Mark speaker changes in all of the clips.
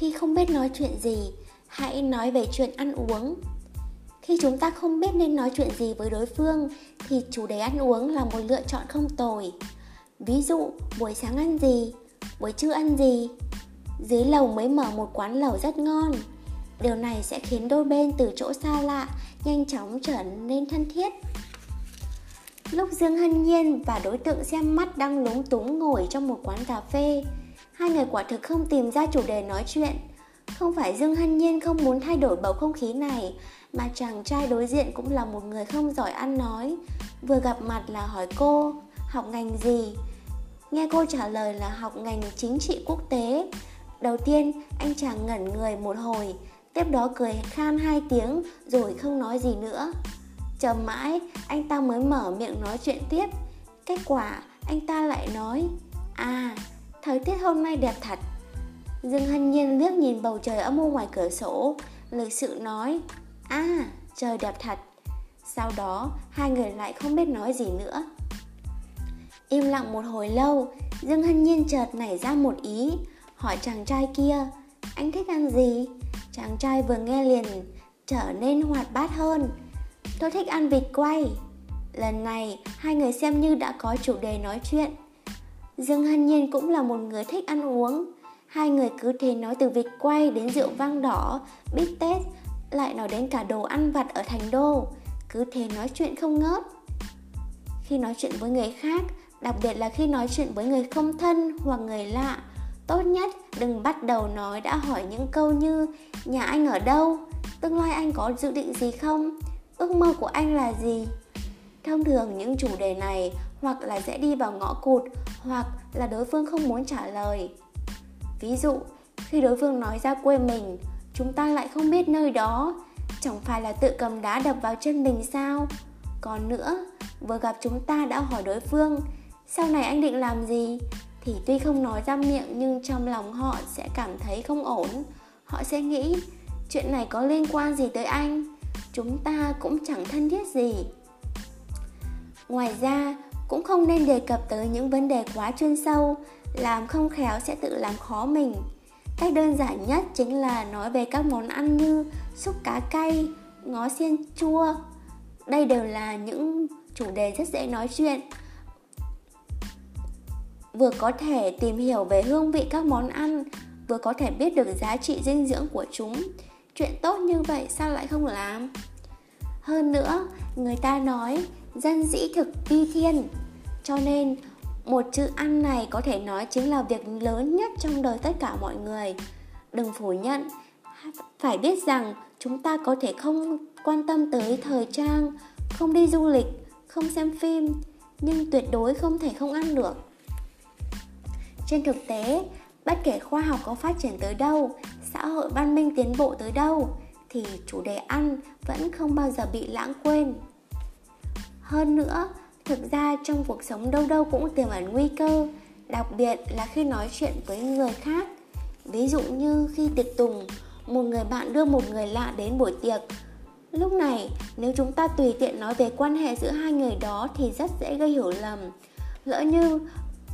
Speaker 1: khi không biết nói chuyện gì, hãy nói về chuyện ăn uống. Khi chúng ta không biết nên nói chuyện gì với đối phương, thì chủ đề ăn uống là một lựa chọn không tồi. Ví dụ, buổi sáng ăn gì, buổi trưa ăn gì? Dưới lầu mới mở một quán lẩu rất ngon. Điều này sẽ khiến đôi bên từ chỗ xa lạ nhanh chóng trở nên thân thiết. Lúc dương hân nhiên và đối tượng xem mắt đang lúng túng ngồi trong một quán cà phê hai người quả thực không tìm ra chủ đề nói chuyện. Không phải dương hân nhiên không muốn thay đổi bầu không khí này, mà chàng trai đối diện cũng là một người không giỏi ăn nói. Vừa gặp mặt là hỏi cô, học ngành gì? Nghe cô trả lời là học ngành chính trị quốc tế. Đầu tiên, anh chàng ngẩn người một hồi, tiếp đó cười khan hai tiếng rồi không nói gì nữa. Chờ mãi, anh ta mới mở miệng nói chuyện tiếp. Kết quả, anh ta lại nói à thời tiết hôm nay đẹp thật. Dương hân nhiên liếc nhìn bầu trời âm u ngoài cửa sổ lịch sự nói À, trời đẹp thật. Sau đó, hai người lại không biết nói gì nữa. Im lặng một hồi lâu Dương Hân Nhiên chợt nảy ra một ý Hỏi chàng trai kia Anh thích ăn gì? Chàng trai vừa nghe liền Trở nên hoạt bát hơn Tôi thích ăn vịt quay. Lần này, hai người xem như đã có chủ đề nói chuyện. Dương Hân Nhiên cũng là một người thích ăn uống. Hai người cứ thế nói từ vịt quay đến rượu vang đỏ, bít tết lại nói đến cả đồ ăn vặt ở thành đô. Cứ thế nói chuyện không ngớt. Khi nói chuyện với người khác đặc biệt là khi nói chuyện với người không thân hoặc người lạ tốt nhất đừng bắt đầu nói đã hỏi những câu như nhà anh ở đâu? Tương lai anh có dự định gì không? Ước mơ của anh là gì? Thông thường những chủ đề này hoặc là sẽ đi vào ngõ cụt, hoặc là đối phương không muốn trả lời. Ví dụ, khi đối phương nói ra quê mình, chúng ta lại không biết nơi đó. Chẳng phải là tự cầm đá đập vào chân mình sao? Còn nữa, vừa gặp chúng ta đã hỏi đối phương, sau này anh định làm gì? thì tuy không nói ra miệng nhưng trong lòng họ sẽ cảm thấy không ổn. Họ sẽ nghĩ, chuyện này có liên quan gì tới anh? Chúng ta cũng chẳng thân thiết gì. Ngoài ra cũng không nên đề cập tới những vấn đề quá chuyên sâu làm không khéo sẽ tự làm khó mình Cách đơn giản nhất chính là nói về các món ăn như xúc cá cay, ngó xiên chua. Đây đều là những chủ đề rất dễ nói chuyện. Vừa có thể tìm hiểu về hương vị các món ăn, vừa có thể biết được giá trị dinh dưỡng của chúng. Chuyện tốt như vậy sao lại không làm? Hơn nữa, người ta nói dân dĩ thực vi thiên. Cho nên, một chữ ăn này có thể nói chính là việc lớn nhất trong đời tất cả mọi người. Đừng phủ nhận. Phải biết rằng, chúng ta có thể không quan tâm tới thời trang, không đi du lịch, không xem phim, nhưng tuyệt đối không thể không ăn được. Trên thực tế, bất kể khoa học có phát triển tới đâu, xã hội văn minh tiến bộ tới đâu, thì chủ đề ăn vẫn không bao giờ bị lãng quên hơn nữa, thực ra trong cuộc sống đâu đâu cũng tiềm ẩn nguy cơ, đặc biệt là khi nói chuyện với người khác. Ví dụ như khi tiệc tùng, một người bạn đưa một người lạ đến buổi tiệc. Lúc này, nếu chúng ta tùy tiện nói về quan hệ giữa hai người đó thì rất dễ gây hiểu lầm. Lỡ như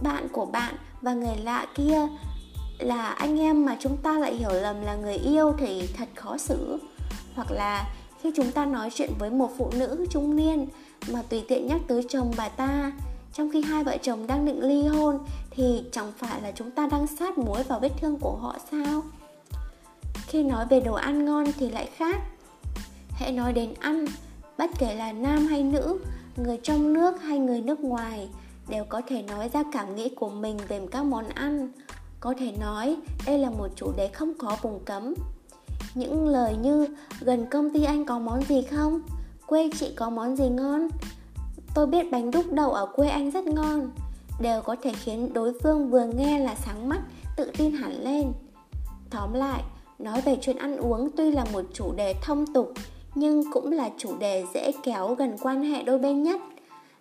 Speaker 1: bạn của bạn và người lạ kia là anh em mà chúng ta lại hiểu lầm là người yêu thì thật khó xử. Hoặc là khi chúng ta nói chuyện với một phụ nữ trung niên mà tùy tiện nhắc tới chồng bà ta, trong khi hai vợ chồng đang định ly hôn, thì chẳng phải là chúng ta đang sát muối vào vết thương của họ sao? Khi nói về đồ ăn ngon thì lại khác. Hãy nói đến ăn, bất kể là nam hay nữ, người trong nước hay người nước ngoài, đều có thể nói ra cảm nghĩ của mình về các món ăn. Có thể nói, đây là một chủ đề không có vùng cấm những lời như gần công ty anh có món gì không? Quê chị có món gì ngon? Tôi biết bánh đúc đậu ở quê anh rất ngon. Đều có thể khiến đối phương vừa nghe là sáng mắt, tự tin hẳn lên. Tóm lại, nói về chuyện ăn uống tuy là một chủ đề thông tục, nhưng cũng là chủ đề dễ kéo gần quan hệ đôi bên nhất,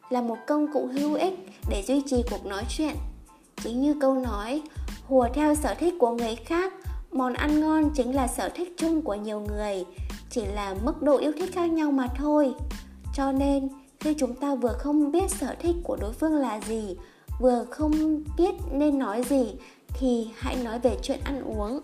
Speaker 1: là một công cụ hữu ích để duy trì cuộc nói chuyện. Chính như câu nói, hùa theo sở thích của người khác món ăn ngon chính là sở thích chung của nhiều người, chỉ là mức độ yêu thích khác nhau mà thôi. Cho nên, khi chúng ta vừa không biết sở thích của đối phương là gì, vừa không biết nên nói gì, thì hãy nói về chuyện ăn uống.